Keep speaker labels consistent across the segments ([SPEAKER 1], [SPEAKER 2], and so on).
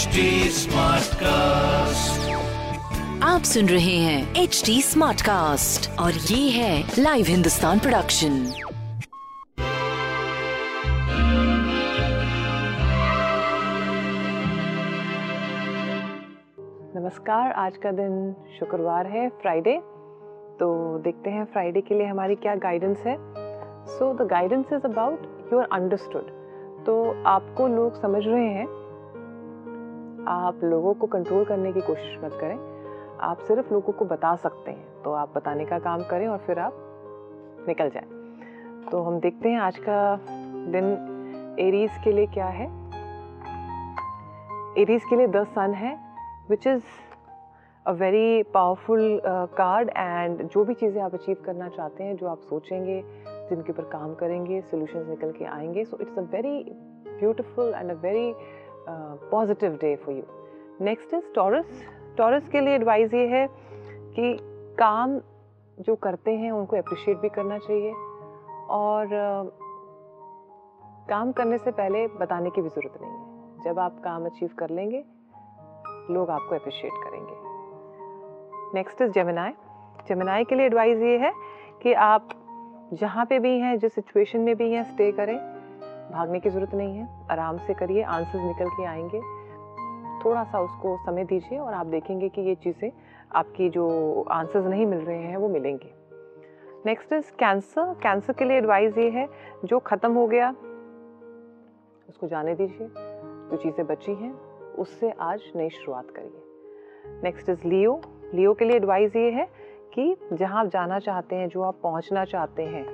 [SPEAKER 1] HD cast
[SPEAKER 2] आप सुन रहे हैं एच डी स्मार्ट कास्ट और ये है लाइव हिंदुस्तान प्रोडक्शन
[SPEAKER 3] नमस्कार आज का दिन शुक्रवार है फ्राइडे तो देखते हैं फ्राइडे के लिए हमारी क्या गाइडेंस है. So the guidance is about you are understood तो आपको लोग समझ रहे हैं आप लोगों को कंट्रोल करने की कोशिश मत करें। आप सिर्फ़ लोगों को बता सकते हैं तो आप बताने का काम करें और फिर आप निकल जाएँ। तो हम देखते हैं आज का दिन एरीज के लिए क्या है। एरीज के लिए द सन है which is a very powerful card and जो भी चीज़ें आप अचीव करना चाहते हैं, जो आप सोचेंगे, जिनके ऊपर काम करेंगे सोल्यूशंस निकल के आएँगे so it's a very beautiful and a very positive day for you next is Taurus Taurus के लिए एडवाइस ये है कि काम जो करते हैं, उनको अप्रिशिएट भी करना चाहिए और काम करने से पहले बताने की भी ज़रूरत नहीं है। जब आप काम अचीव कर लेंगे, लोग आपको अप्रिशिएट करेंगे। नेक्स्ट इज़ जेमिनाई जेमिनाई के लिए एडवाइस ये है कि आप जहाँ पे भी हैं, जिस सिचुएशन में भी हैं स्टे करें। भागने की ज़रूरत नहीं है। आराम से करिए आंसर्स निकल के आएँगे। थोड़ा सा उसको समय दीजिए और आप देखेंगे कि ये चीज़ें आपकी जो आंसर्स नहीं मिल रहे हैं, वो मिलेंगे। नेक्स्ट इज़ कैंसर कैंसर के लिए एडवाइस ये है, जो ख़त्म हो गया, उसको जाने दीजिए। जो चीज़ें बची हैं, उससे आज नई शुरुआत करिए। नेक्स्ट इज़ लियो लियो के लिए एडवाइस ये है कि जहाँ आप जाना चाहते हैं, जो आप पहुँचना चाहते हैं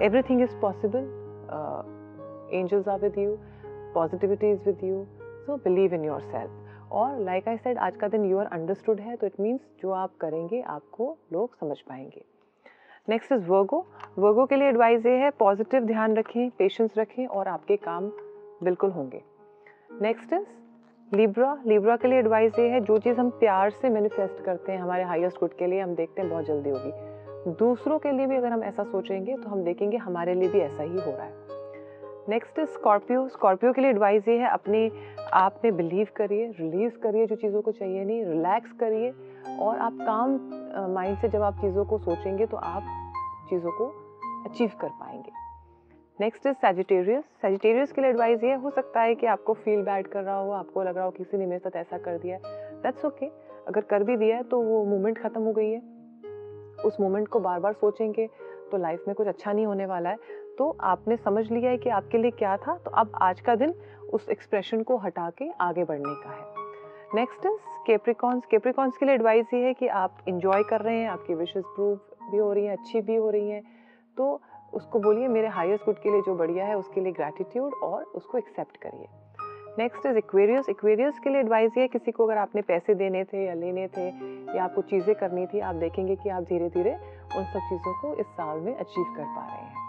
[SPEAKER 3] everything is possible angels are with you positivity is with you so believe in yourself और लाइक आई सेड आज का दिन यू आर अंडरस्टूड है तो इट मीन्स जो आप करेंगे, आपको लोग समझ पाएँगे। नेक्स्ट इज़ वर्गो वर्गो के लिए एडवाइस ये है पॉजिटिव ध्यान रखें पेशेंस रखें और आपके काम बिल्कुल होंगे। नेक्स्ट इज़ लिब्रा लिब्रा के लिए एडवाइस ये है, जो चीज़ हम प्यार से मैनिफेस्ट करते हैं हमारे हाईएस्ट गुड के लिए, हम देखते हैं बहुत जल्दी होगी। दूसरों के लिए भी अगर हम ऐसा सोचेंगे तो हम देखेंगे हमारे लिए भी ऐसा ही हो रहा है। नेक्स्ट इज़ स्कॉर्पियो स्कॉर्पियो के लिए एडवाइस ये है, अपने आप में बिलीव करिए रिलीज़ करिए जो चीज़ों को चाहिए नहीं रिलैक्स करिए। और आप काम माइंड से जब आप चीज़ों को सोचेंगे तो आप चीज़ों को अचीव कर पाएँगे। नेक्स्ट इज़ सेजिटेरियस सेजिटेरियस के लिए एडवाइस ये हो सकता है कि आपको फील बैड कर रहा हो, आपको लग रहा हो किसी ने मेरे साथ ऐसा कर दिया है। दैट्स ओके अगर कर भी दिया है तो वो मोमेंट ख़त्म हो गई है। उस मोमेंट को बार बार सोचेंगे तो लाइफ में कुछ अच्छा नहीं होने वाला है। तो आपने समझ लिया है कि आपके लिए क्या था तो अब आज का दिन उस एक्सप्रेशन को हटा के आगे बढ़ने का है। नेक्स्ट इज़ केप्रिकॉन्स केप्रिकॉन्स के लिए एडवाइस ये है कि आप इंजॉय कर रहे हैं, आपकी विशेज प्रूव भी हो रही हैं, अच्छी भी हो रही हैं। तो उसको बोलिए, मेरे हाईएस्ट गुड के लिए जो बढ़िया है, उसके लिए ग्रैटिट्यूड और उसको एक्सेप्ट करिए। नेक्स्ट इज़ इक्वेरियस इक्वेरियस के लिए एडवाइस ये किसी को अगर आपने पैसे देने थे या लेने थे या आपको चीज़ें करनी थी, आप देखेंगे कि आप धीरे धीरे उन सब चीज़ों को इस साल में अचीव कर पा रहे हैं।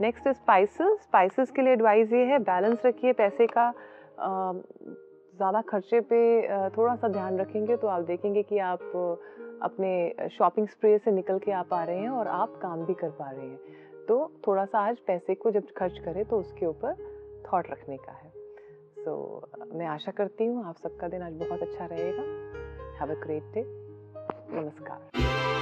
[SPEAKER 3] नेक्स्ट स्पाइसेस स्पाइसेस के लिए एडवाइस ये है बैलेंस रखिए पैसे का। ज़्यादा खर्चे पे थोड़ा सा ध्यान रखेंगे तो आप देखेंगे कि आप अपने शॉपिंग स्प्रे से निकल के आप आ रहे हैं और आप काम भी कर पा रहे हैं। तो थोड़ा सा आज पैसे को जब खर्च करें तो उसके ऊपर थॉट रखने का है। सो so, मैं आशा करती हूँ आप सबका दिन आज बहुत अच्छा रहेगा। हैव अ ग्रेट डे नमस्कार।